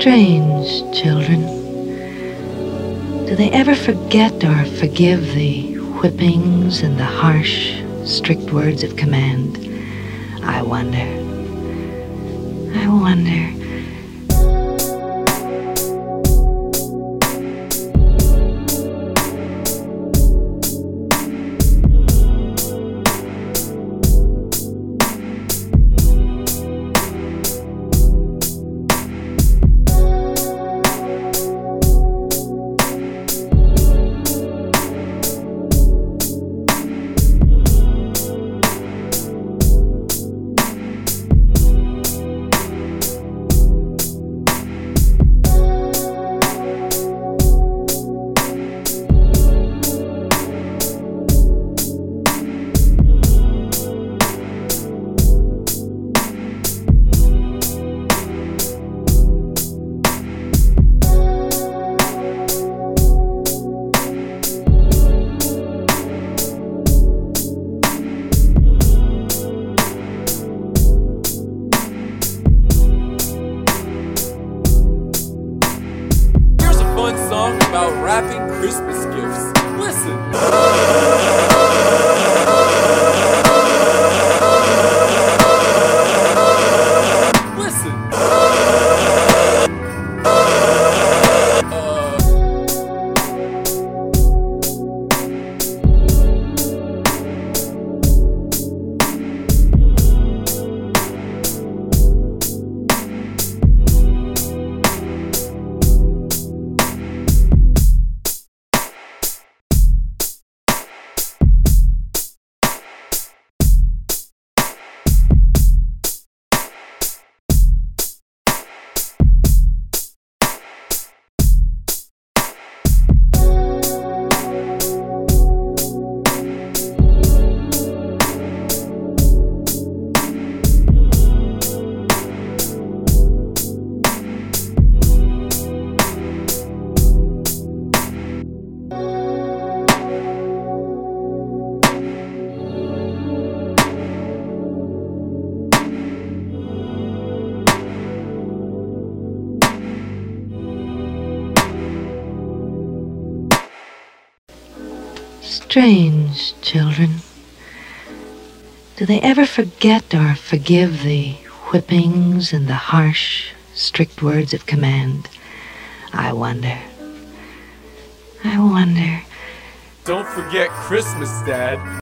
Strange children. Do they ever forget or forgive the whippings and the harsh, strict words of command? I wonder. I wonder. Christmas gifts. Listen. Strange children. Do they ever forget or forgive the whippings and the harsh, strict words of command? I wonder. I wonder. don't forget Christmas, Dad.